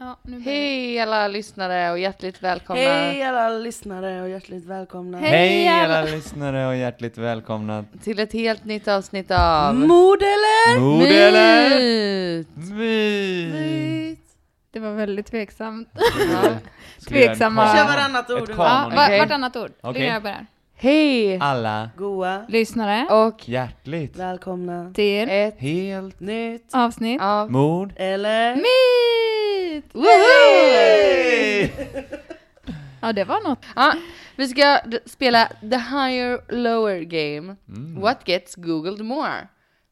Ja. Hej alla lyssnare och hjärtligt välkomna. Hej alla lyssnare och hjärtligt välkomna. Hej, alla- alla lyssnare och hjärtligt välkomna till ett helt nytt avsnitt av Mord eller? Mord eller Myt. myt? Myt. Det var väldigt tveksamt. Ja. Tveksamma- Kör varannat ord. Ja, vartannat ord. Okay. Jag börjar. Hej Alla Goa. Lyssnare och hjärtligt Välkomna. till ett helt Nytt. avsnitt av mord Eller? Myt! Ja, det var något. Ja, vi ska spela the higher lower game. Mm. What gets googled more?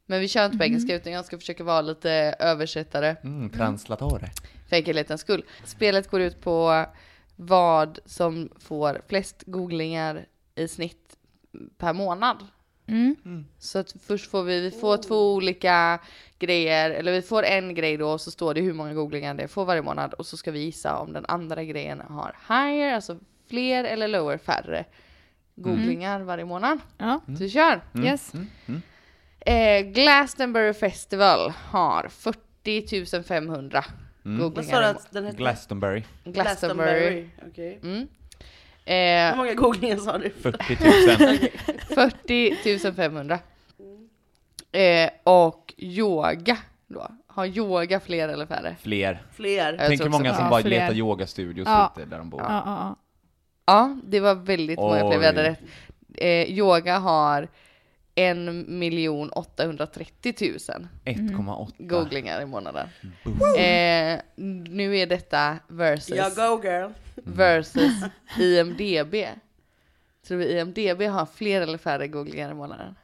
Men vi kör inte på engelska utan jag ska försöka vara lite översättare Mm, translatore. för enkelhetens skull. Spelet går ut på vad som får flest googlingar i snitt per månad. Mm. Så att först får vi, vi får två olika grejer, eller vi får en grej då och så står det hur många googlingar det får varje månad och så ska vi gissa om den andra grejen har higher, alltså fler eller lower, färre googlingar varje månad. Ja, Så vi kör! yes. Eh, Glastonbury Festival har 40 500 Vad sa du googlingar. att den hette? Glastonbury. Glastonbury. Okej. Mm. Hur Eh, många googlingar sa du? 40 000. 40 500. Eh, och yoga då. Har yoga fler eller färre? Fler. Fler. Jag Tänk hur många som bara fler. letar yogastudios Ja. ute där de bor. Ja, ja, ja. Ja, det var väldigt många fler. Vi hade Oj. rätt. Eh, yoga har 1 830 000 1,8. googlingar i månaden. Eh, nu är detta versus, Ja, go girl. versus IMDB. Tror vi IMDB har fler eller färre googlingar i månaden?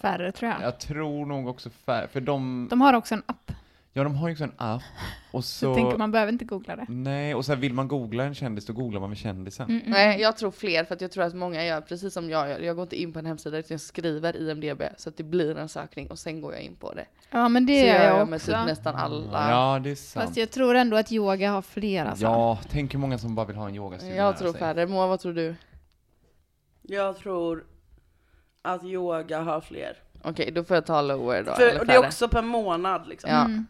Färre tror jag. Jag tror nog också färre, för de, De har också en app. Ja de har ju också en app och Så så, jag tänker man behöver inte googla det. nej, och sen vill man googla en kändis, då googlar man med kändisen. Mm, mm. Nej, jag tror fler för att jag tror att många gör precis som jag gör. Jag går inte in på en hemsida utan jag skriver IMDB så att det blir en sökning och sen går jag in på det. Ja, men det så gör jag, med typ nästan alla. Ja, det är sant. Fast jag tror ändå att yoga har fler alltså. Ja, tänk hur många som bara vill ha en yogastudio jag tror sig. färre. Moa, vad tror du? Jag tror att yoga har fler. Okej, då får jag ta lower då. För, eller och det är också per månad liksom. Ja. Mm.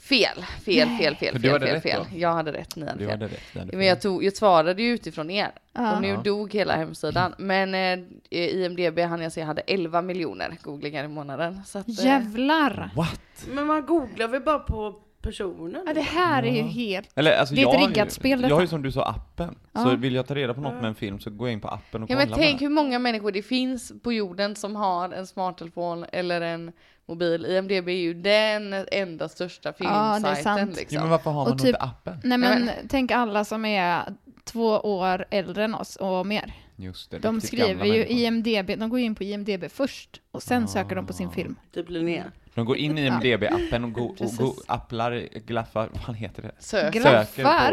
Fel, fel, fel, fel, För du fel, hade fel, rätt fel. då? Jag hade rätt, ni hade Du fel. hade rätt. hade Men jag, fel. tog, jag svarade ju utifrån er. Ja. Och nu Ja. dog hela hemsidan. Men eh, IMDB hann jag se hade 11 miljoner googlingar i månaden. Så att, eh, Jävlar! What? Men man googlar väl bara på personen? Ja, det här är ju helt... Eller, alltså, Det är ett riggat spel, Jag har ju detta. som du sa appen. Ja. Så vill jag ta reda på något med en film så går jag in på appen och Ja kollar men tänk hur många människor det finns på jorden som har en smarttelefon eller en mobil. IMDB är ju den enda största Ja, det är filmsajten sant. liksom. Jo, men varför har man Och typ- inte appen? Nej Nej, men tänk alla som är två år äldre än oss och mer. Just det, De skriver ju människor. IMDB, de går in på IMDB först och sen söker de på sin film. Typ Linnea. De går in i IMDB-appen och, go, och go, applar, glaffar, vad heter det? Sök. Söker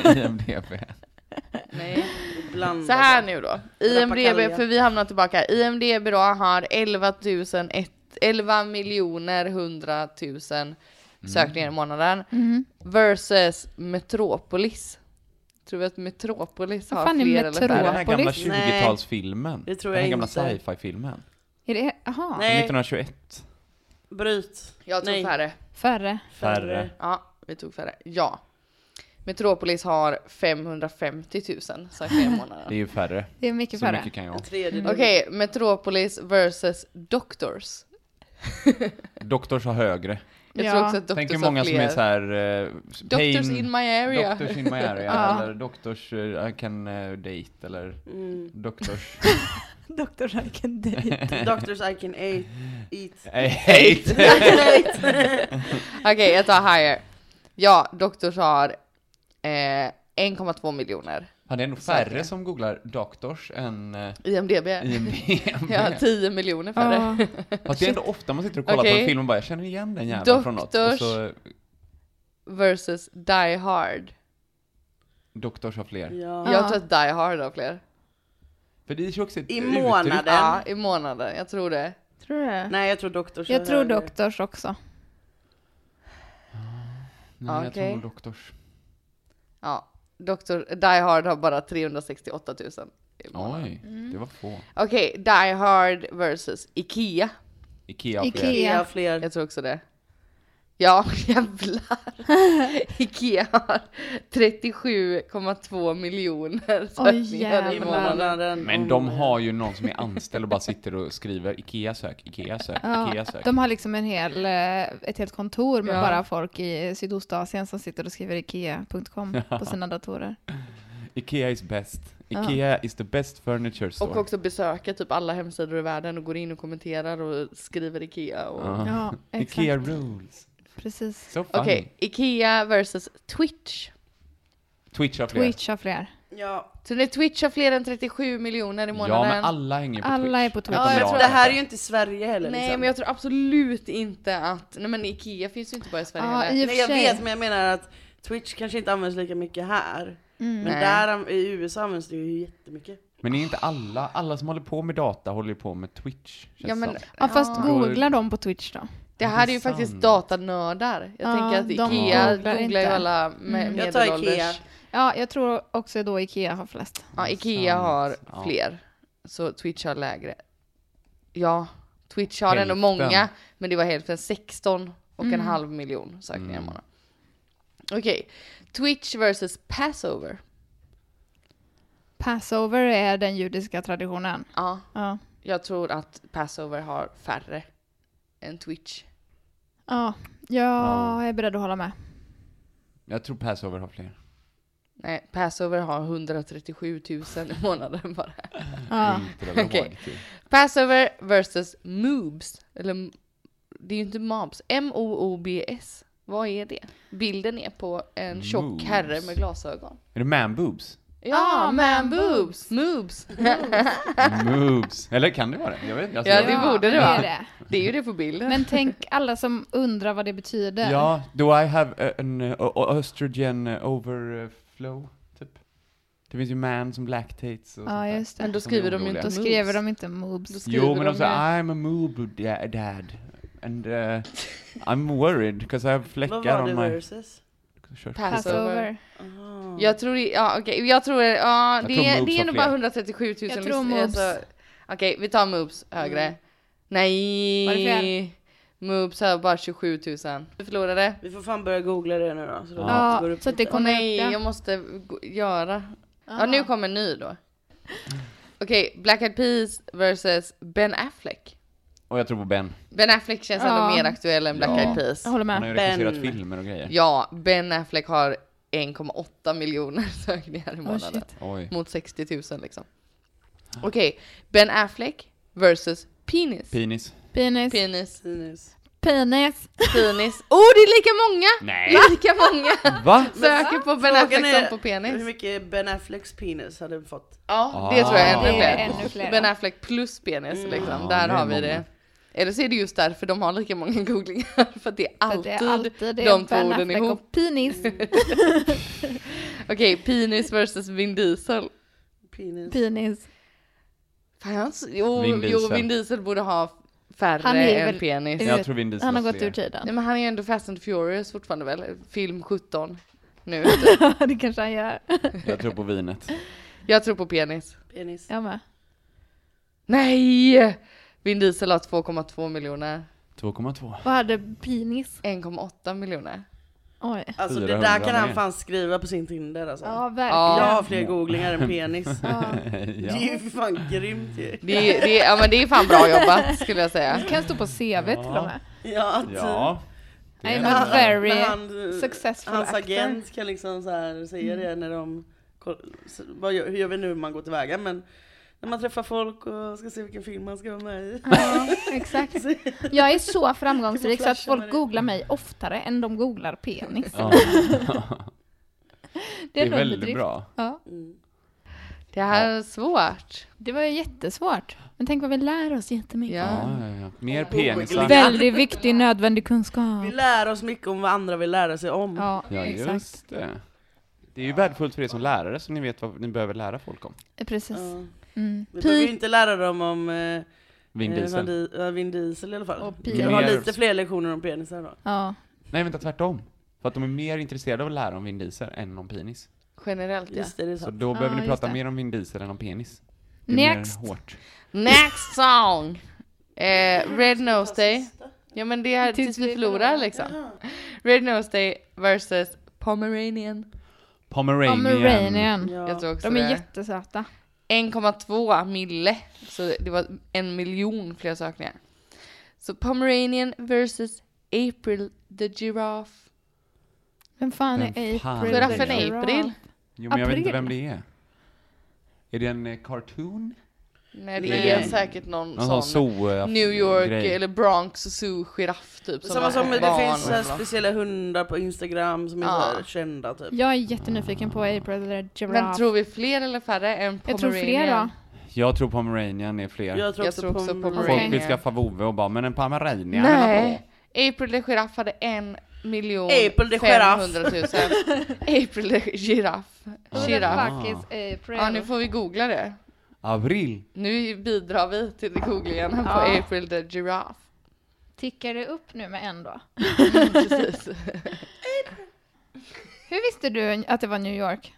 på IMDB. Nej. Blandade. Så här nu då. IMDB, för vi hamnar tillbaka. IMDB då har 11 000, ett- 11 miljoner 100 000 sökningar i månaden. Mm. Versus Metropolis. Tror vi att Metropolis Vad har fan är fler eller Det är den färre? här gamla Metropolis? 20-talsfilmen. Det tror den här jag gamla inte. sci-fi-filmen. Är det, aha, Från Nej. 1921. Bryt. Jag tror Nej. färre. färre. Färre. Ja, vi tog färre. Ja. Metropolis har 550 000 sökningar i Det är månaden. ju färre. Det är mycket Så färre. mycket kan jag. En tredjedel. Okej, Metropolis versus Doctors. Doktors har högre. Jag Ja. tror också att Doctors Tänk hur har många som är så här... Uh, Doctors in my area. Doctors in my area, Ja. eller Doctors uh, I can uh, date, eller Mm. Doctors... Dr. I can date. Doctors I can eat. eat. I hate! Okej, jag tar higher. Ja, Doctors har eh, 1,2 miljoner. Ja, det är ändå färre som googlar Doctors än uh, IMDB. IMDB. Ja, 10 miljoner färre. Ja. Fast det är ändå ofta man sitter och kollar på Okej. en film och bara, jag känner igen den jäveln från något. Och Doktors. så, versus Die Hard. Doktors har fler. Ja. Jag tror att Die Hard har fler. För det är ju också ett I uttryck. månaden. Ja, i månaden. Jag tror det. Tror du det? Nej jag tror Doktors Jag tror högre. Doktors också. Nej, jag Okej. tror nog Doktors. Ja. Doktor, Die Hard har bara 368 000 i månaden. Oj, det var få. Okej, Die Hard versus Ikea. Ikea har fler. Ikea. Ikea fler. Jag tror också det. Ja, jävlar. Ikea har 37,2 miljoner sökningar i månaden. Men de har ju någon som är anställd och bara sitter och skriver Ikea sök, Ikea sök, Ja, Ikea sök. de har liksom en hel, eh, ett helt kontor med Ja. bara folk i Sydostasien som sitter och skriver Ikea.com på sina datorer. Ikea is best. Ja. Ikea is the best furniture store. Och också besöka typ alla hemsidor i världen och går in och kommenterar och skriver Ikea. Och... Ja. Ja, exakt. Ikea rules. Precis. So funny. Okej, Ikea versus Twitch. Twitch har fler. Twitch har fler. Ja. Så när Twitch har fler än 37 miljoner i månaden. Ja, men alla hänger på Alla Twitch. är på Twitch. Ja, jag jag. tror Det här är ju inte Sverige heller Nej liksom. men jag tror absolut inte att, nej men Ikea finns ju inte bara i Sverige Ja, heller. Nej jag vet men jag menar att Twitch kanske inte används lika mycket här. Mm. Men där i USA används det ju jättemycket. Men är inte alla, alla som håller på med data håller ju på med Twitch? känns Ja, men. Ja, fast Ja. googla dem på Twitch då. Det här är ju faktiskt datanördar. Jag Ja, tänker att Ikea googlar googlar, ju alla med Mm. Jag tar medelålders. Ikea. Ja, jag tror också då Ikea har flest. Ja, Ikea Sant. har Ja. fler. Så Twitch har lägre. Ja, Twitch har ändå Hälften. många. Men det var hälften, 16 och en Mm. halv miljon sökningar i Mm. månaden. Okej, Twitch versus Passover. Passover är den judiska traditionen. Ja, Ja. jag tror att Passover har färre än Twitch. Ja, Ja. jag är beredd att hålla med. Jag tror Passover har fler. Nej, Passover har 137 000 i månaden bara. Ja. Ju. Passover versus Moobs. Eller det är ju inte Mobs. M-O-O-B-S. Vad är det? Bilden är på en tjock Moobs. herre med glasögon. Är det man boobs? Ja, Ah, man man boobs! Moobs! Moobs. Eller kan det vara det? Jag vet inte. Alltså, Ja, det borde det vara. det. Det är ju det på bilden. Men tänk alla som undrar vad det betyder. Ja, do I have an uh, uh, overflow, typ? Det finns ju man som lactates och Ja, där. just Men det. då Som skriver de. Då inte skriver de inte Då moobs. Jo, men de de säger I'm a moob da- dad. And uh, I'm worried because I have Vad fläckar var on det my... versus? Kör. Passover. Aha. Jag tror, ja okej, jag tror, ja Jag det, tror är, det är nog bara 137 000 Jag tror alltså- Okej, vi tar moobs högre. Mm. Var det fel? Nej! Moobs har bara 27 000. Du förlorade. Vi får fan börja googla det nu då. Så, då Ja. går det så att det kommer nej, upp, ja. jag måste göra. Ja, Aha. nu kommer en ny då. Okej, Black Eyed Peas versus Ben Affleck. Och jag tror på Ben. Ben Affleck känns Ja. ändå mer aktuell än Black Ja. Eyed Peas. Jag håller Han har med. ju Ben. regisserat filmer och grejer. Ja, Ben Affleck har 1,8 miljoner sökningar i Oh, månaden. shit. Oj. mot 60 000 liksom. Okej, Ben Affleck versus Penis. Penis. Penis. Penis. Sinus. Penis. Penis. Oh, det är lika många! Nej! Lika många Va? söker på Ben Frågan Affleck är som på Hur penis. mycket Ben Afflecks penis hade fått? Ja, det tror jag är Ah. ännu Det är fler. ännu fler. Ben Affleck plus penis Mm. liksom. Ja, Där det är har vi många. det. Eller så är det just därför de har lika många googlingar. För att det är alltid, det är alltid det de två orden ihop. och penis. Okej, penis versus Vin Diesel. Penis. penis. Fan, jo, Vin Diesel. jo, Vin Diesel borde ha färre Han är än penis. Jag tror Vin Diesel Han har gått ur tiden. Nej men han är ju ändå Fast and Furious fortfarande väl? Film 17 nu. det kanske han gör. Jag tror på vinet. Jag tror på penis. Penis. Jag med. Nej! Vin Diesel har 2,2 miljoner. 2,2. Vad hade penis? 1,8 miljoner. Oj. Alltså det 400 där kan han fan skriva på sin Tinder alltså. Ja, verkligen. Ja. Jag har fler googlingar än penis. Ja. Det är ju för fan grymt ju. Det är, det är, ja men det är fan bra jobbat skulle jag säga. Det kan stå på CV till och med. Ja. Det är men bra. very när han, successful Hans actor. agent kan liksom så här säga det när de, vad gör, hur gör vi nu hur man går tillväga men när man träffar folk och ska se vilken film man ska vara med i. Ja, exakt. Jag är så framgångsrik så att folk det. googlar mig oftare än de googlar penis. Ja. Det Det är, är en väldigt underdrift. bra. Ja. Mm. Det här är svårt. Det var ju jättesvårt. Men tänk vad vi lär oss jättemycket. Ja. Ja, ja, ja. Mer penisar. Väldigt viktig, nödvändig kunskap. Vi lär oss mycket om vad andra vill lära sig om. Ja, Ja, exakt. just det. Det är ju värdefullt för er som lärare så ni vet vad ni behöver lära folk om. Precis. Ja. Mm. Vi behöver ju Pi- inte lära dem om eh, Vin eh, Diesel. Van Di- ja, Vin Diesel i alla fall. Och Vi pi- kan ha Mer- lite fler lektioner om penisar då. Ja. Nej, vänta, tvärtom. För att de är mer intresserade av att lära om Vin Diesel än om penis. Generellt ja. Just det, det är Så sant. då behöver ni just prata det. mer om Vin Diesel än om penis. Det är Next. mer hårt. Next song! Eh, Red Nose Day. Ja men det är tills vi förlorar liksom. Red Nose Day versus Pomeranian. Pomeranian. Pomeranian. Ja. Jag tror också De är det. jättesöta. 1,2 mille. Så det var en miljon fler sökningar. Så Pomeranian versus April the Giraffe. Vem fan är Vem fan April? är Giraffen? April. Jo, men jag vet inte vem det är. Är det en eh, cartoon? Nej det Nej. är säkert någon, Någon sån zoo New York grej. eller Bronx zoo giraff typ. Samma var som det finns så här speciella hundar på Instagram som är Ja. så här kända typ. Jag är jättenyfiken på April the Men Giraffe. tror vi fler eller färre än jag tror Pomeranian? fler då. Jag tror Pomeranian är fler. Jag tror Jag också, tror också på Pomeranian. Folk vill skaffa vovve och bara, men en Pomeranian Nej! April the Giraff hade en miljon April the Giraff. 500 000. April the Giraff. Giraff. fuck is April? Ja, nu får vi googla det. Avril. Nu bidrar vi till googlingen på Ja. April the Giraffe. Tickar det upp nu med en då? Precis. Hur visste du att det var New York?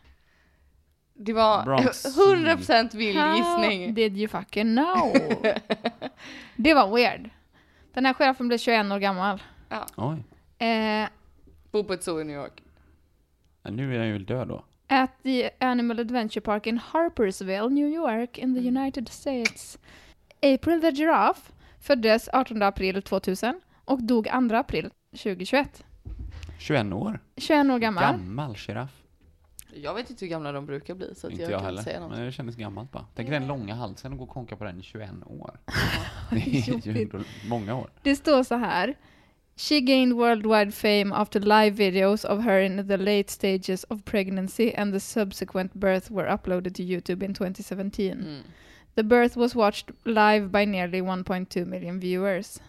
Det var Bronx. 100% vild How gissning. did you fucking know? det var weird. Den här giraffen blev 21 år gammal. Oj. Eh, Bor på ett zoo i New York. Ja, nu är jag ju död då. At the Animal Adventure Park in Harpersville, New York in the United States. April the Giraffe föddes 18 april 2000 och dog 2 april 2021. 21 år. 21 år gammal. Gammal giraff. Jag vet inte hur gamla de brukar bli så Inte jag, jag kan heller. inte säga något. Men det kändes gammalt bara. Tänk den långa halsen och gå och konka på den i 21 år. Det är ju många år. Det står så här. She gained worldwide fame after live videos of her in the late stages of pregnancy and the subsequent birth were uploaded to YouTube in 2017. Mm. The birth was watched live by nearly 1.2 million viewers.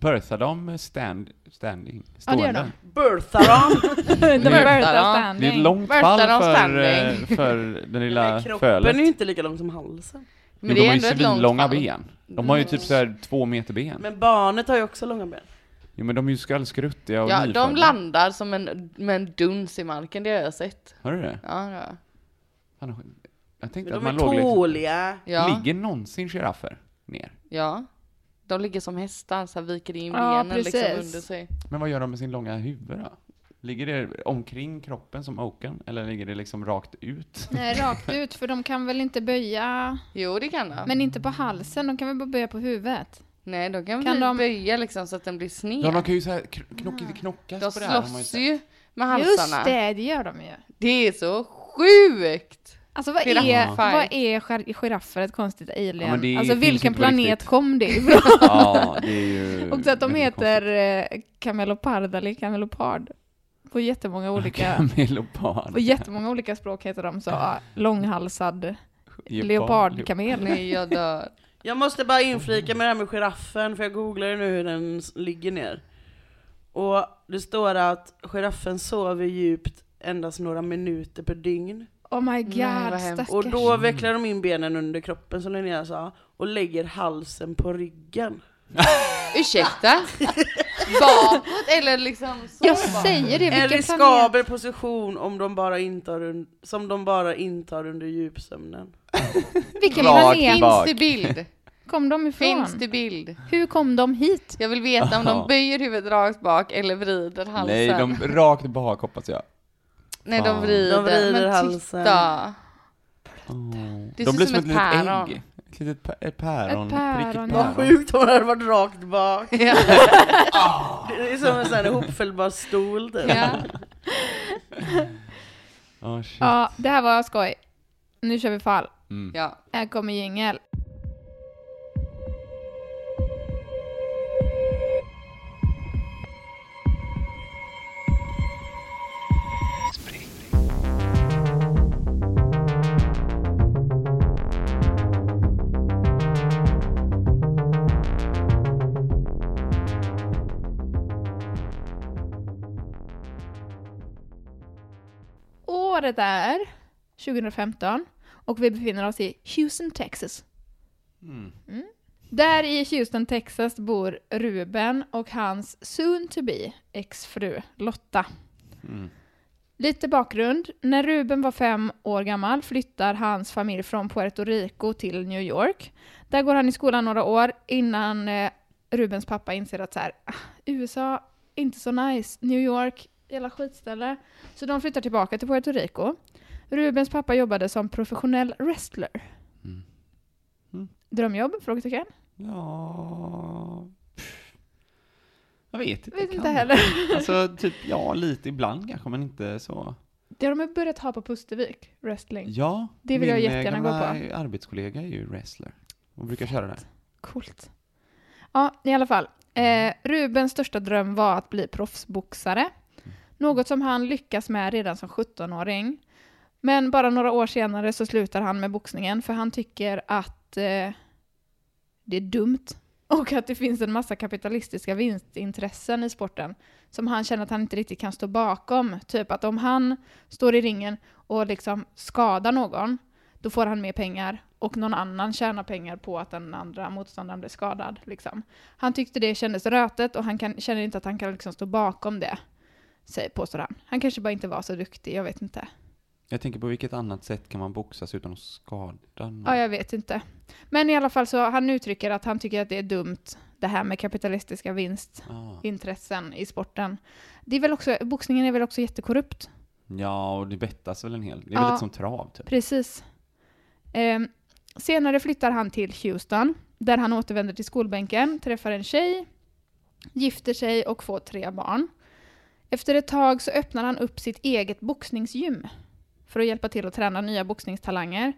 Birthar de stand, standing? Ja, det gör Stående? Birthar dem! De Birthar birthar de. standing. Det är ett långt Birthar fall de för, standing? eh, för den lilla Men kroppen fölet. är ju inte lika lång som halsen. Men Men de det är har ju fall. ben. De har ju typ så här två meter ben. Men barnet har ju också långa ben. Jo men de är ju skallskruttiga och Ja, de nyfödda. landar som en, med en duns i marken, det har jag sett. Har du det? Ja, ja. Fan, jag tänkte att de är man låg liksom... tåliga. ja. Ligger någonsin giraffer ner? ja. De ligger som hästar, så här viker in Ja, benen liksom precis. under sig. Men vad gör de med sin långa huvud då? Ligger det omkring kroppen som oken? Eller ligger det liksom rakt ut? Nej, rakt ut, för de kan väl inte böja, Jo, det kan de. men inte på halsen, de kan väl bara böja på huvudet? Nej, de kan, Kan väl de- böja liksom så att den blir sned. Ja, de kan ju såhär knocka knockas de på det här. ju slåss ju med halsarna. Just det, det gör de ju. Det är så sjukt! Alltså vad Giraff- är, vad är gir- giraffer ett konstigt alien? Ja, alltså vilken planet riktigt. kom det ifrån? Ja, det är ju... Och så att de heter eh, camelopard eller camelopard. På jättemånga olika, Kamelopard. på jättemånga olika språk heter de så. Långhalsad Leopard. leopardkamel. Nej, jag dör. Jag måste bara inflika med det här med giraffen, för jag googlade nu hur den ligger ner. Och det står att giraffen sover djupt endast några minuter per dygn. Oh my god, vad stackars. Och då vecklar de in benen under kroppen som Linnea sa, och lägger halsen på ryggen. Ursäkta? Bakåt eller liksom så? Jag säger det, En riskabel position om de bara intar un- som de bara intar under djupsömnen. Vilken planet. Finns det bild? kom de ifrån? Finns det bild? Hur kom de hit? Jag vill veta om de böjer huvudet rakt bak eller vrider halsen. Nej, de rakt bak hoppas jag. Nej, de vrider. De vrider Men halsen. titta. Oh. Det de ser blir som som ett ett litet päron. ägg. Ett litet pä- ett päron. Ett päron. Vad sjukt om det hade varit rakt bak. Ja. Det är som en sån här ihopfällbar stol typ. ja. Oh, shit. Ja, det här var skoj. Nu kör vi fall. Mm. ja. Här kommer jingel. Året är 2015 och vi befinner oss i Houston, Texas. Mm. Där i Houston, Texas bor Ruben och hans soon to be exfru Lotta. Mm. Lite bakgrund. När Ruben var fem år gammal flyttar hans familj från Puerto Rico till New York. Där går han i skolan några år innan eh, Rubens pappa inser att så här, "Ah, USA, inte så nice. New York, jävla skitställe. Så de flyttar tillbaka till Puerto Rico. Rubens pappa jobbade som professionell wrestler. Mm. Mm. Drömjobb? Frågetecken. Ja... pff. Jag vet inte. Vet inte heller. Alltså, typ, ja, lite ibland kanske, men inte så. Det har de börjat ha på Pustervik, wrestling. Ja, Det vill jag min, eh, jättegärna gå gamla arbetskollega är ju wrestler. Hon brukar köra där. Coolt. Ja, i alla fall. Eh, Rubens största dröm var att bli proffsboxare. Något som han lyckas med redan som 17-åring. Men bara några år senare så slutar han med boxningen för han tycker att eh, det är dumt och att det finns en massa kapitalistiska vinstintressen i sporten som han känner att han inte riktigt kan stå bakom. Typ att om han står i ringen och liksom skadar någon, då får han mer pengar och någon annan tjänar pengar på att den andra motståndaren blir skadad. Liksom. Han tyckte det kändes rötet och han kan, känner inte att han kan liksom stå bakom det, påstår han. Han kanske bara inte var så duktig, jag vet inte. Jag tänker på vilket annat sätt kan man boxas utan att skada någon? Ja, jag vet inte. Men i alla fall så han uttrycker att han tycker att det är dumt det här med kapitalistiska vinstintressen Ah. i sporten. Det är väl också, boxningen är väl också jättekorrupt? Ja, och det bettas väl en hel Det är Ja. väl lite som trav, typ. Precis. Ehm, senare flyttar han till Houston, där han återvänder till skolbänken, träffar en tjej, gifter sig och får tre barn. Efter ett tag så öppnar han upp sitt eget boxningsgym för att hjälpa till att träna nya boxningstalanger.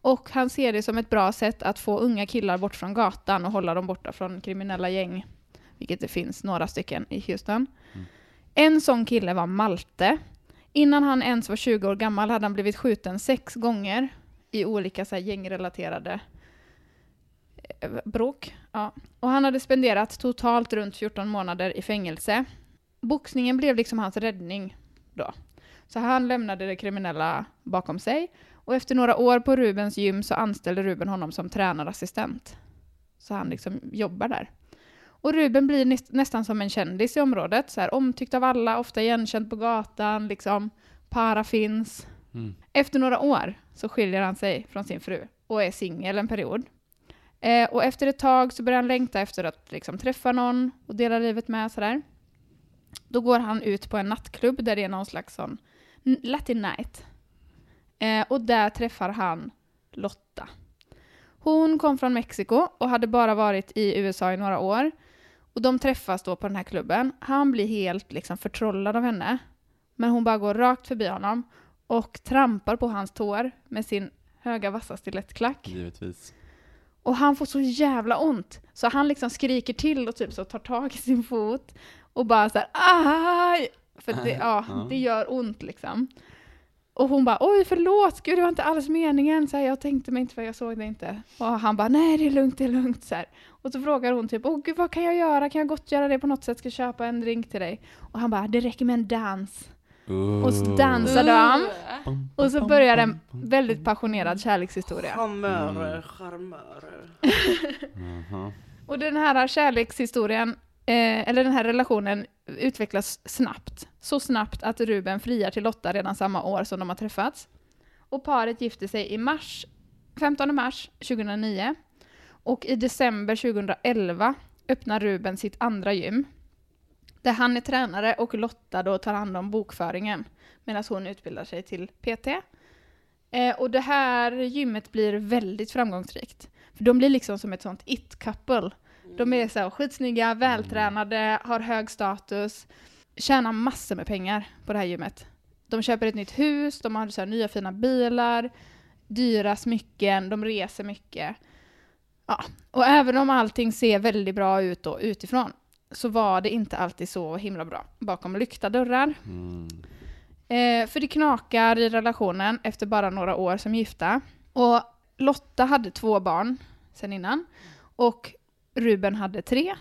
Och han ser det som ett bra sätt att få unga killar bort från gatan och hålla dem borta från kriminella gäng, vilket det finns några stycken i Houston. Mm. En sån kille var Malte. Innan han ens var 20 år gammal hade han blivit skjuten sex gånger i olika så gängrelaterade eh, bråk. Ja. Och han hade spenderat totalt runt 14 månader i fängelse. Boxningen blev liksom hans räddning då. Så han lämnade det kriminella bakom sig och efter några år på Rubens gym så anställde Ruben honom som tränarassistent. Så han liksom jobbar där. Och Ruben blir näst, nästan som en kändis i området, så här, omtyckt av alla, ofta igenkänd på gatan, liksom, para finns. Mm. Efter några år så skiljer han sig från sin fru och är singel en period. Eh, och efter ett tag så börjar han längta efter att liksom, träffa någon och dela livet med. Sådär. Då går han ut på en nattklubb där det är någon slags sån latin night. Eh, och där träffar han Lotta. Hon kom från Mexiko och hade bara varit i USA i några år. Och de träffas då på den här klubben. Han blir helt liksom förtrollad av henne. Men hon bara går rakt förbi honom och trampar på hans tår med sin höga vassa stilettklack. Givetvis. Och han får så jävla ont. Så han liksom skriker till och typ så tar tag i sin fot och bara så här aj! För det, ja, Ja. det gör ont liksom. Och hon bara oj förlåt, gud det var inte alls meningen, så här, jag tänkte mig inte för jag såg det inte. Och han bara nej det är lugnt, det är lugnt. Så här. Och så frågar hon typ åh gud vad kan jag göra, kan jag gott göra det på något sätt, ska jag köpa en drink till dig? Och han bara det räcker med en dans. Och så dansar de. Och så börjar bum, en väldigt passionerad kärlekshistoria. Charmörer, charmörer. Aha. Och den här kärlekshistorien, eh, eller den här relationen, utvecklas snabbt. Så snabbt att Ruben friar till Lotta redan samma år som de har träffats. Och paret gifter sig i mars, 15 mars 2009. Och i december 2011 öppnar Ruben sitt andra gym. Där han är tränare och Lotta då tar hand om bokföringen medan hon utbildar sig till PT. Eh, och det här gymmet blir väldigt framgångsrikt. För de blir liksom som ett sånt it-couple. De är så här skitsnygga, vältränade, har hög status, tjänar massor med pengar på det här gymmet. De köper ett nytt hus, de har så här nya fina bilar, dyra smycken, de reser mycket. Ja. Och även om allting ser väldigt bra ut då utifrån så var det inte alltid så himla bra bakom lyckta dörrar. Mm. Eh, för det knakar i relationen efter bara några år som gifta. Och Lotta hade två barn sen innan och Ruben hade tre.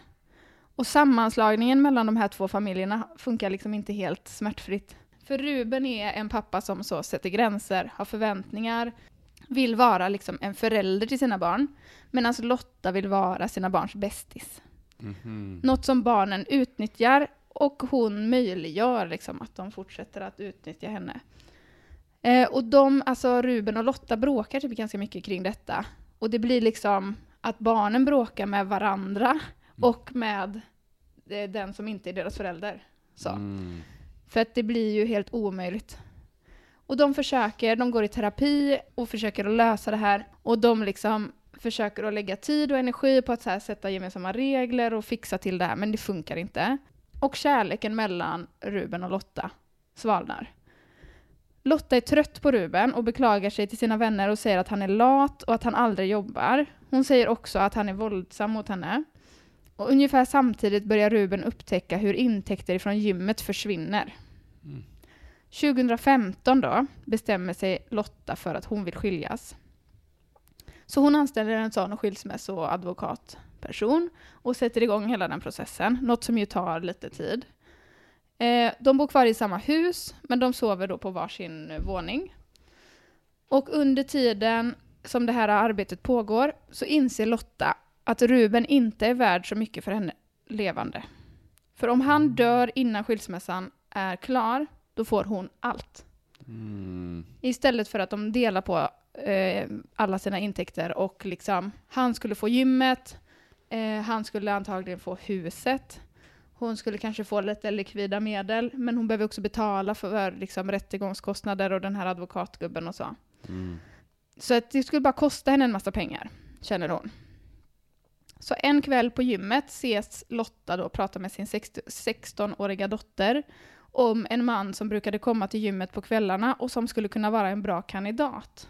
Och sammanslagningen mellan de här två familjerna funkar liksom inte helt smärtfritt. För Ruben är en pappa som så sätter gränser, har förväntningar, vill vara liksom en förälder till sina barn. Medan Lotta vill vara sina barns bästis. Mhm. Något som barnen utnyttjar och hon möjliggör liksom att de fortsätter att utnyttja henne. Eh, och de, alltså Ruben och Lotta bråkar typ ganska mycket kring detta. Och det blir liksom att barnen bråkar med varandra och med eh, den som inte är deras förälder. Så. Mm. För att det blir ju helt omöjligt. Och de försöker, de går i terapi och försöker att lösa det här. Och de liksom försöker att lägga tid och energi på att så här sätta gemensamma regler och fixa till det här, men det funkar inte. Och kärleken mellan Ruben och Lotta svalnar. Lotta är trött på Ruben och beklagar sig till sina vänner och säger att han är lat och att han aldrig jobbar. Hon säger också att han är våldsam mot henne. Och ungefär samtidigt börjar Ruben upptäcka hur intäkter från gymmet försvinner. 2015 då bestämmer sig Lotta för att hon vill skiljas. Så hon anställer en sån skilsmässoadvokatperson och sätter igång hela den processen, något som ju tar lite tid. Eh, de bor kvar i samma hus, men de sover då på varsin våning. Och under tiden som det här arbetet pågår så inser Lotta att Ruben inte är värd så mycket för henne levande. För om han dör innan skilsmässan är klar, då får hon allt. Mm. Istället för att de delar på eh, alla sina intäkter och liksom, han skulle få gymmet, eh, han skulle antagligen få huset, hon skulle kanske få lite likvida medel, men hon behöver också betala för liksom, rättegångskostnader och den här advokatgubben och så. Mm. Så att det skulle bara kosta henne en massa pengar, känner hon. Så en kväll på gymmet ses Lotta då prata med sin 16-åriga dotter om en man som brukade komma till gymmet på kvällarna och som skulle kunna vara en bra kandidat.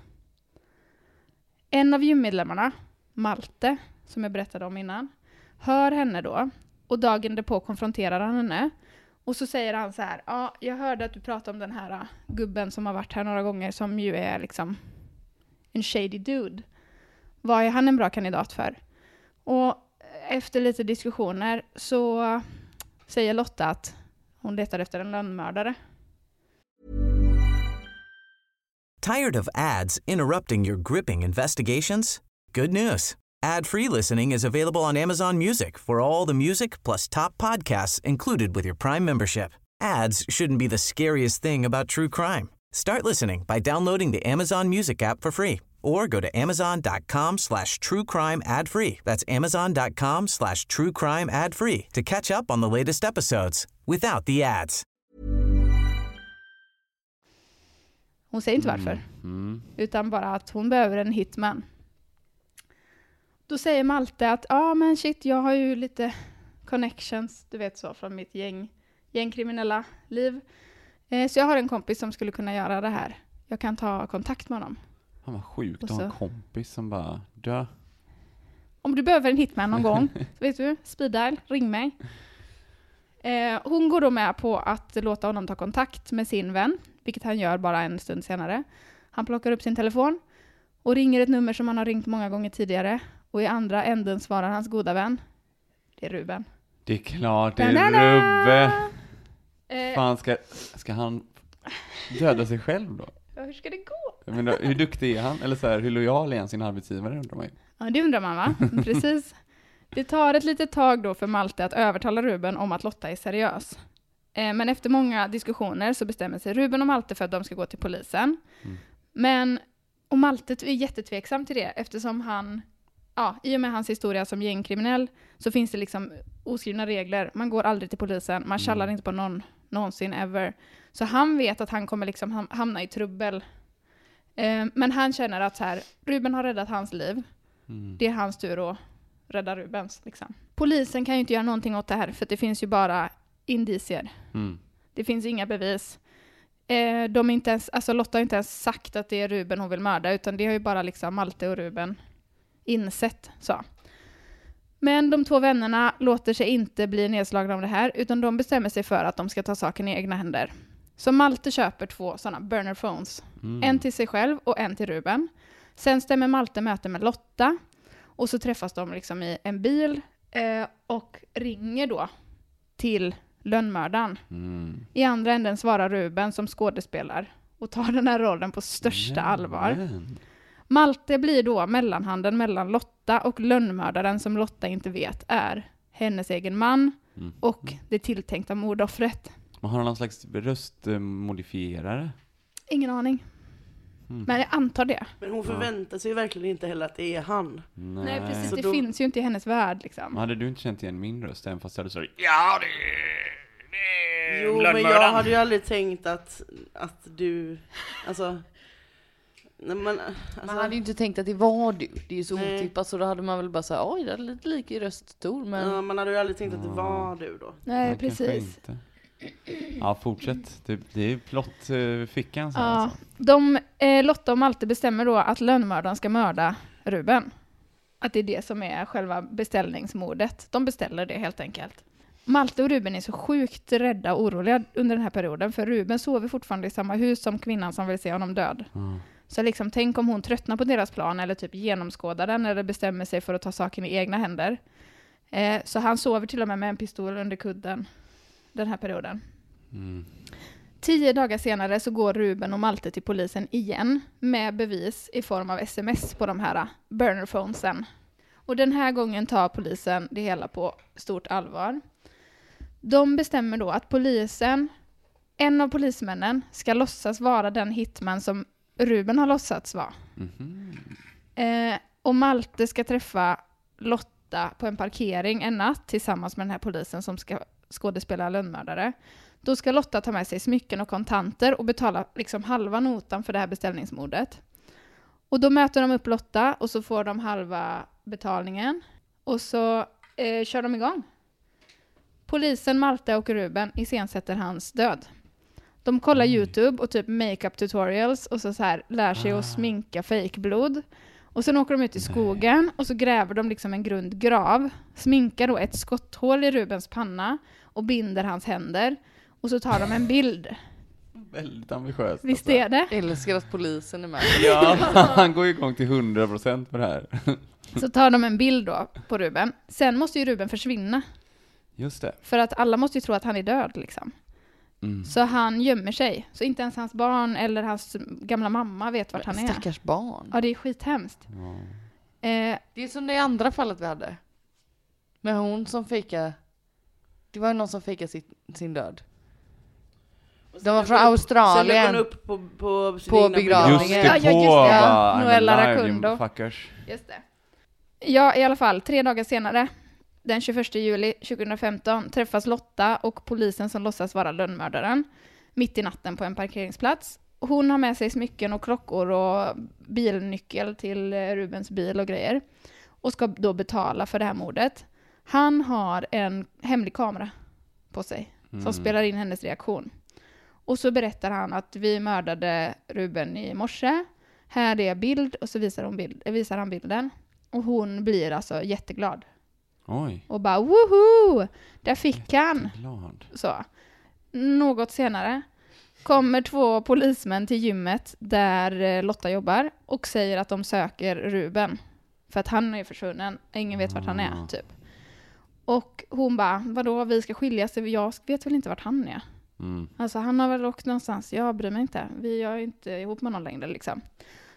En av gymmedlemmarna, Malte, som jag berättade om innan, hör henne då och dagen därpå konfronterar han henne. Och så säger han så här, ja, jag hörde att du pratade om den här äh, gubben som har varit här några gånger som ju är liksom en shady dude. Vad är han en bra kandidat för? Och efter lite diskussioner så säger Lotta att hon letar efter en lönnmördare. Tired of ads interrupting your gripping investigations? Good news. Ad-free listening is available on Amazon Music for all the music plus top podcasts included with your Prime membership. Ads shouldn't be the scariest thing about true crime. Start listening by downloading the Amazon Music app for free or go to amazon.com slash true crime ad free. That's amazon.com slash true crime ad free to catch up on the latest episodes without the ads. Hon säger inte varför. Mm. utan bara att hon behöver en hitman. Då säger Malte att ja men shit, jag har ju lite connections, du vet så, från mitt gäng, gängkriminella liv. Eh, så jag har en kompis som skulle kunna göra det här. Jag kan ta kontakt med honom. Han var sjukt att ha en kompis som bara dö. Om du behöver en hitman någon gång, vet du, speed dial, ring mig. Eh, hon går då med på att låta honom ta kontakt med sin vän, vilket han gör bara en stund senare. Han plockar upp sin telefon och ringer ett nummer som han har ringt många gånger tidigare. Och i andra änden svarar hans goda vän. Det är Ruben. Det är klart, det är! Rubbe. Eh, Fan, ska, ska han döda sig själv då? ja, hur ska det gå? Jag menar, hur duktig är han? Eller så här, hur lojal är han sin arbetsgivare undrar man ju. Ja, det undrar man va? Precis. Det tar ett litet tag då för Malte att övertala Ruben om att Lotta är seriös. Eh, Men efter många diskussioner så bestämmer sig Ruben och Malte för att de ska gå till polisen. Mm. Men, och Malte är jättetveksam till det eftersom han, ja, i och med hans historia som gängkriminell så finns det liksom oskrivna regler. Man går aldrig till polisen, man tjallar Mm. inte på någon någonsin ever. Så han vet att han kommer liksom ham- hamna i trubbel. Eh, Men han känner att så här, Ruben har räddat hans liv. Mm. Det är hans tur att rädda Rubens. Liksom. Polisen kan ju inte göra någonting åt det här, för det finns ju bara indicier. Mm. Det finns inga bevis. Eh, de inte ens, alltså Lotta har inte ens sagt att det är Ruben hon vill mörda, utan det har ju bara liksom Malte och Ruben insett. Så. Men de två vännerna låter sig inte bli nedslagna av det här, utan de bestämmer sig för att de ska ta saken i egna händer. Så Malte köper två sådana burner phones Mm. en till sig själv och en till Ruben. Sen stämmer Malte möte med Lotta och så träffas de liksom i en bil eh, och ringer då till lönnmördaren. Mm. I andra änden svarar Ruben som skådespelar och tar den här rollen på största allvar. Malte blir då mellanhanden mellan Lotta och lönnmördaren som Lotta inte vet är hennes egen man Mm. och det tilltänkta mordoffret. Man har någon slags röstmodifierare. Ingen aning. Mm. Men jag antar det. Men hon förväntar sig ju verkligen inte heller att det är han. Nej, Nej, precis. Så Det då- finns ju inte i hennes värld liksom. Men Hade du inte känt igen min röst även fast jag hade sagt ja det, är Jo, men jag lönnmördaren." hade ju aldrig tänkt att, att du, alltså... Nej, men, alltså Man hade ju inte tänkt att det var du. Det är ju så Nej. otippat så då hade man väl bara sagt oj det är lite lik i röstton men ja, man hade ju aldrig tänkt att det var du då. Nej, Nej, precis. inte. Ja, fortsätt. Det, det är plottfickan sen Ja, alltså. de, eh, Lotta och Malte bestämmer då att lönnmördaren ska mörda Ruben. Att det är det som är själva beställningsmordet. De beställer det helt enkelt. Malte och Ruben är så sjukt rädda och oroliga under den här perioden, för Ruben sover fortfarande i samma hus som kvinnan som vill se honom död. Ja. Så liksom, tänk om hon tröttnar på deras plan eller typ genomskådar den eller bestämmer sig för att ta saken i egna händer. Eh, så han sover till och med med en pistol under kudden den här perioden. Mm. Tio dagar senare så går Ruben och Malte till polisen igen med bevis i form av sms på de här burnerphonesen. Och den här gången tar polisen det hela på stort allvar. De bestämmer då att polisen, en av polismännen, ska låtsas vara den hitman som Ruben har låtsats vara. Mhm. Eh, och Malte ska träffa Lotta på en parkering en natt tillsammans med den här polisen som ska skådespela lönnmördare. Då ska Lotta ta med sig smycken och kontanter och betala liksom halva notan för det här beställningsmordet. Och då möter de upp Lotta och så får de halva betalningen. Och så eh, kör de igång. Polisen, Malte och Ruben iscensätter hans död. De kollar Oj. YouTube och typ makeup tutorials och så, så här lär sig Ah. att sminka fejkblod. Och sen åker de ut i skogen och så gräver de liksom en grund grav, sminkar då ett skotthål i Rubens panna och binder hans händer. Och så tar de en bild. Väldigt ambitiöst. Visst alltså. är det? älskar att polisen är med. Ja, han går igång till 100% på det här. Så tar de en bild då på Ruben. Sen måste ju Ruben försvinna. Just det. För att alla måste ju tro att han är död liksom. Mm. Så han gömmer sig. Så inte ens hans barn eller hans gamla mamma vet vart han är. Stackars barn. Ja, det är skithemskt. Ja. Eh, Det är som det andra fallet vi hade. Med hon som fejkade. Det var ju någon som fejkade sitt, sin död. De var från Australien. Sen upp på, på sin På begravningen. Just det, Ja, ja, på just det. I'm Noella Rakundo. Just det. Ja, i alla fall, tre dagar senare, den 21 juli 2015, träffas Lotta och polisen som låtsas vara lönnmördaren mitt i natten på en parkeringsplats. Hon har med sig smycken och klockor och bilnyckel till eh, Rubens bil och grejer och ska då betala för det här mordet. Han har en hemlig kamera på sig som Mm. spelar in hennes reaktion. Och så berättar han att vi mördade Ruben i morse. Här är bild och så visar, bild, visar han bilden. Och hon blir alltså jätteglad. Oj, Och bara woho! Där fick han! glad. Så. Något senare kommer två polismän till gymmet där eh, Lotta jobbar och säger att de söker Ruben. För att han är försvunnen. Ingen vet vart han är, Ah. typ. Och hon bara, vadå, vi ska skiljas, jag vet väl inte vart han är. Mm. Alltså han har väl åkt någonstans, jag bryr mig inte. Vi är inte ihop med någon längre liksom.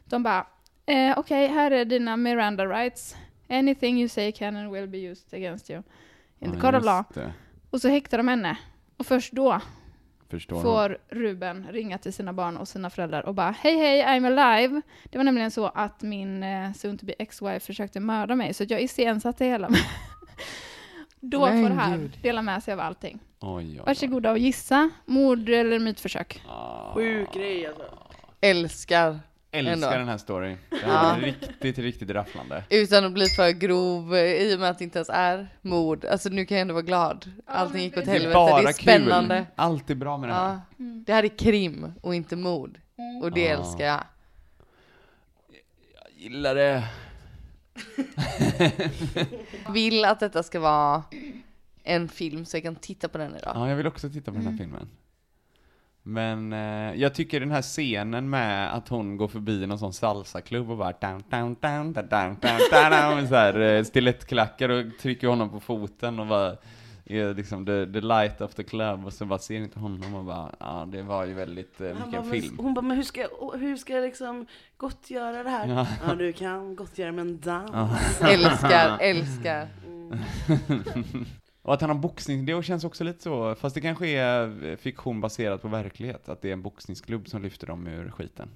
De bara, eh, okej, här är dina Miranda rights. Anything you say can and will be used against you. In the Ja, court of law. det. Och så häktar de henne. Och först då Förstår får Ruben ringa till sina barn och sina föräldrar och bara hej hej, I'm alive. Det var nämligen så att min eh, soon to be ex-wife försökte mörda mig så att jag iscensatte hela. då Men får han gud. dela med sig av allting. Oj, oj, oj. Varsågoda och gissa. Mord eller mytförsök. Ah. Sjuk grej alltså. Älskar. Älskar Ändå. den här storyn. Det Ja. är riktigt, riktigt rafflande. Utan att bli för grov eh, i och med att det inte ens är mord. Alltså nu kan jag ändå vara glad. Allting gick åt det är helvete. bara Det är spännande. kul. Allt är bra med det här. Ja. Mm. Det här är krim och inte mord. Och det Ja. älskar jag. Jag gillar det. Jag vill att detta ska vara en film så jag kan titta på den idag. Ja, jag vill också titta på den här filmen. Men eh, jag tycker den här scenen med att hon går förbi någon sån salsaklubb och bara down, down, down, down, down, down, down, med så här eh, stilettklackar och trycker honom på foten och bara är liksom the, the light of the club och så bara ser inte honom och bara, ja det var ju väldigt eh, mycket bara, film. men, hon bara, men hur ska, jag- hur ska jag liksom gottgöra det här? Ja. Ja, du kan gottgöra med en dans. Älskar, älskar. Mm. Och att han har boxning, det känns också lite så, fast det kanske är fiktion baserat på verklighet, att det är en boxningsklubb som lyfter dem ur skiten.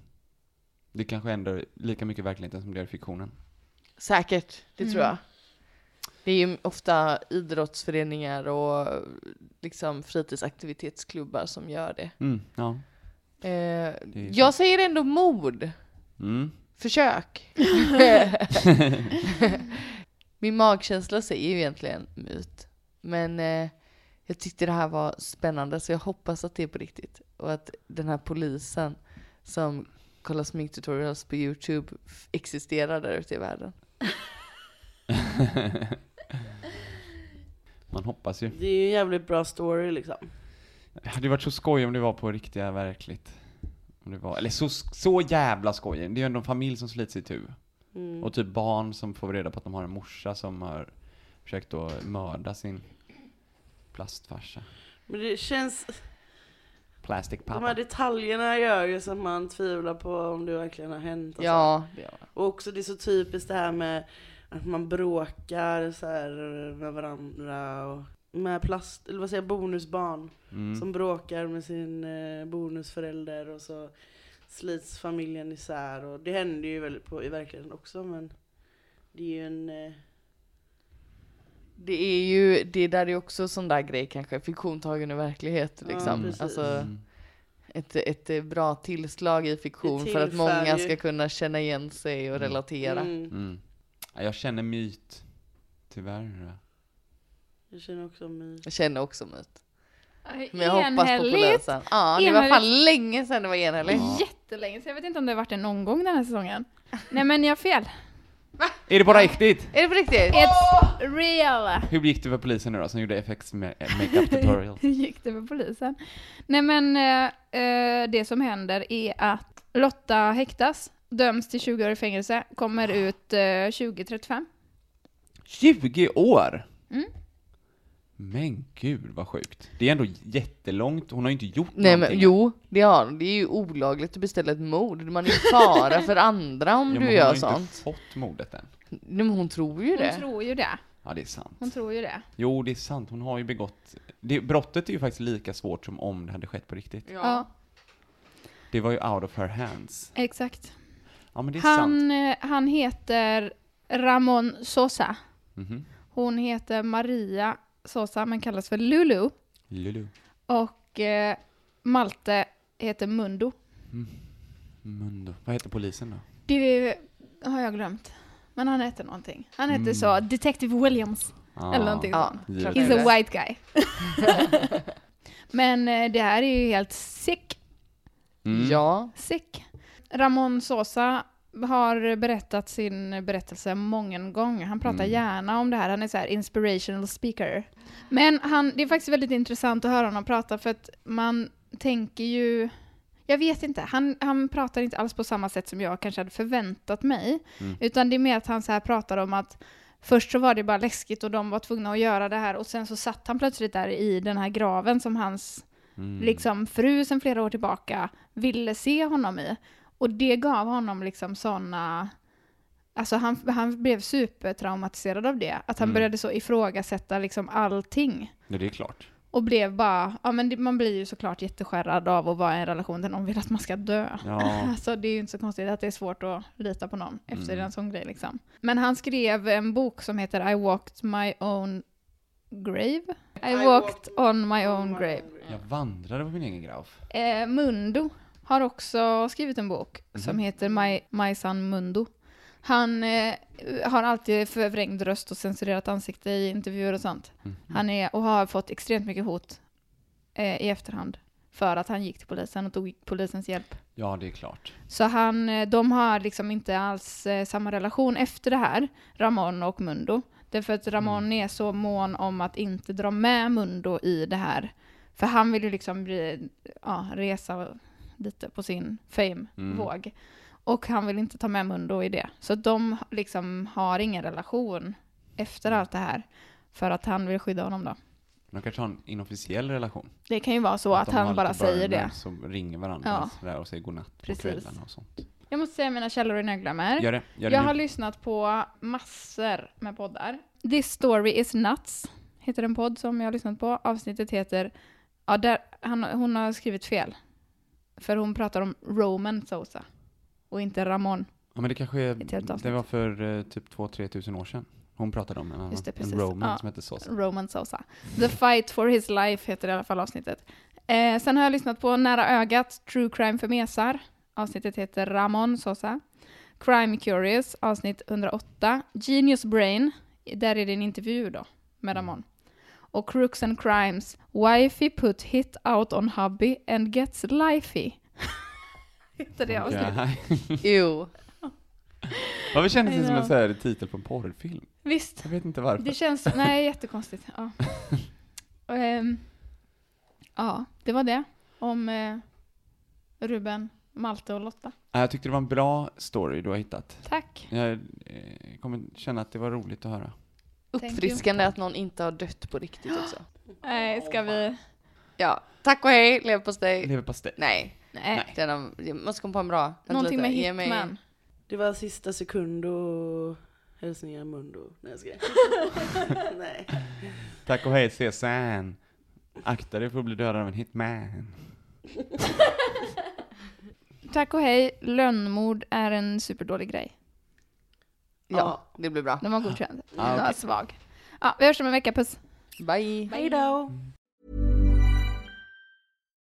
Det kanske ändå är lika mycket verkligheten som det är fiktionen. Säkert, det tror Mm. jag. Det är ju ofta idrottsföreningar och liksom fritidsaktivitetsklubbar som gör det. Mm, ja. Eh, jag säger ändå mord. Mm. Försök. Min magkänsla säger ju egentligen myt. Men eh, jag tyckte det här var spännande så jag hoppas att det är på riktigt. Och att den här polisen som kollar sminktutorials på Youtube existerar där ute i världen. Man hoppas ju. Det är ju en jävligt bra story liksom. Det hade varit så skoj om det var på riktiga, verkligt. Om det var, eller så, så jävla skoj. Det är ju ändå en familj som slits i tu. Mm. Och typ barn som får reda på att de har en morsa som har försökt att mörda sin plastfarsa. Men det känns, Plastic de här detaljerna gör ju så att man tvivlar på om det verkligen har hänt. och så. Ja, det gör jag. Och också det är så typiskt det här med att man bråkar så här med varandra och med plast, eller vad säger jag, bonusbarn Mm. som bråkar med sin eh, bonusförälder och så slits familjen isär och det händer ju väl på, i verkligheten också men det är ju en eh, Det är ju, det där är också sån där grej kanske, fiktion tagen ur verklighet Ja, liksom. precis. alltså, Mm. ett, ett bra tillslag i fiktion för att många ska kunna känna igen sig och Mm. relatera. mm, Mm. Ja, Jag känner myt. Tyvärr. jag känner också mig Jag känner också myt. Men jag hoppas på polisen. Ja, det var fan länge sedan det var enhälligt. Jättelänge, så jag vet inte om det har varit det någon gång den här säsongen. Nej men jag har fel. Är det på riktigt? Är det på riktigt? It's real! Hur gick det för polisen nu då, som gjorde FX ma- makeup tutorial? Hur gick det med polisen? Nej men eh, eh, det som händer är att Lotta häktas, döms till 20 år i fängelse, kommer ut eh, 2035. 20 år? Mm. Men gud vad sjukt. Det är ändå jättelångt, hon har ju inte gjort Nej men någonting. jo, det har hon. Det är ju olagligt att beställa ett mord. Man är ju fara för andra om Ja, men du hon gör har ju sånt. inte fått mordet än. Nej, men hon tror ju Hon det. tror ju det. Ja, det är sant. Hon tror ju det. Jo, det är sant. Hon har ju begått... Det, brottet är ju faktiskt lika svårt som om det hade skett på riktigt. Ja, Det var ju out of her hands. exakt. Ja, men det är sant. Han, eh, han heter Ramon Sosa. Mhm. Hon heter Maria Sosa men kallas för Lulu. Lulu. Och eh, Malte heter Mundo. Mundo. Vad heter polisen då? Det har jag glömt. Men han heter någonting. Han heter Mm. så, Detective Williams. Ah, Eller någonting Ja, sånt. givet. He's det. a white guy. Men eh, det här är ju helt sick. Mm. Ja. Sick. Ramon Sosa har berättat sin berättelse många gånger. Han pratar Mm. gärna om det här. Han är så här inspirational speaker. Men han, det är faktiskt väldigt intressant att höra honom prata för att man tänker ju... Jag vet inte, han, han pratar inte alls på samma sätt som jag kanske hade förväntat mig. Mm. Utan det är mer att han så här pratar om att först så var det bara läskigt och de var tvungna att göra det här och sen så satt han plötsligt där i den här graven som hans Mm. liksom fru sedan flera år tillbaka ville se honom i. Och det gav honom liksom sådana... Alltså han, han blev supertraumatiserad av det. Att han Mm. började så ifrågasätta liksom allting. Ja, det är klart. Och blev bara, ja men det, man blir ju såklart jätteskärrad av att vara i en relation där någon vill att man ska dö. Ja. Alltså det är ju inte så konstigt att det är svårt att lita på någon efter Mm. en sån grej liksom. Men han skrev en bok som heter I walked my own grave. I, walked on my own grave. Jag vandrade på min egen grav. Eh, Mundo har också skrivit en bok som Mhm. heter My, my son Mundo. Han eh, har alltid förvrängd röst och censurerat ansikte i intervjuer och sånt. Mhm. Han är, och har fått extremt mycket hot eh, i efterhand för att han gick till polisen och tog polisens hjälp. Ja, det är klart. Så han, eh, de har liksom inte alls eh, samma relation efter det här, Ramon och Mundo. Därför att Ramon är så mån om att inte dra med Mundo i det här. För han vill ju liksom bli, ja, resa lite på sin fame-våg. Och han vill inte ta med Mundo i det. Så de liksom har ingen relation efter allt det här. För att han vill skydda honom då. De kanske har en inofficiell relation. Det kan ju vara så att, har han bara säger det. Som ringer varandra Ja. och säger godnatt på Precis. kvällarna och sånt. Jag måste säga mina källor innan jag glömmer. Gör det, gör det Jag nu. har lyssnat på massor med poddar. This story is nuts heter en podd som jag har lyssnat på. Avsnittet heter, ja där, han, hon har skrivit fel. För hon pratar om Roman Sosa och inte Ramon. Ja men det kanske är, det var för eh, typ 2-3 tusen år sedan. Hon pratade om en annan, Just det, en. Roman Ja. som hette Sosa. Roman Sosa. The fight for his life heter i alla fall avsnittet. Eh, sen har jag lyssnat på Nära ögat, True crime för mesar. Avsnittet heter Ramon Sosa. Crime Curious, avsnitt 108. Genius Brain, där är det en intervju då med Ramon. Och Crooks and Crimes, Wifey put hit out on hubby and gets lifey. heter det avsnittet. Jo. Varför kändes det som en så här titel på en porrfilm? Visst. Jag vet inte varför. Det känns, nej jättekonstigt. Ja. Ehm, ja, det var det om eh, Ruben, Malte och Lotta. Ja, Jag tyckte det var en bra story du har hittat. Tack. Jag eh, kommer känna att det var roligt att höra. Uppfriskande att någon inte har dött på riktigt också. Nej, ska vi? Ja, tack och hej, leverpastej. Leverpastej. Nej, Nej. den har, jag måste komma på en bra. Vänta Någonting lite, med ge mig- Hitman. Det var sista sekund och hälsningar Mundo. Nej jag skojar. Nej. Tack och hej Cezanne. Akta dig för att bli dödad av en hitman. Tack och hej, lönnmord är en superdålig grej. Ja, det blir bra. Den var godkänd. Ah, Den var svag. Ja, vi hörs om en vecka, puss. Bye. Hej då!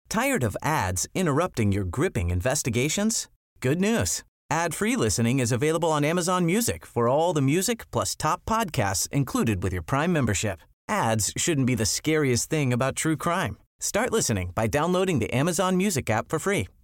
Tired of ads interrupting your gripping investigations? Good news. Ad-free listening is available on Amazon Music for all the music plus top podcasts included with your Prime membership. Ads shouldn't be the scariest thing about true crime. Start listening by downloading the Amazon Music app for free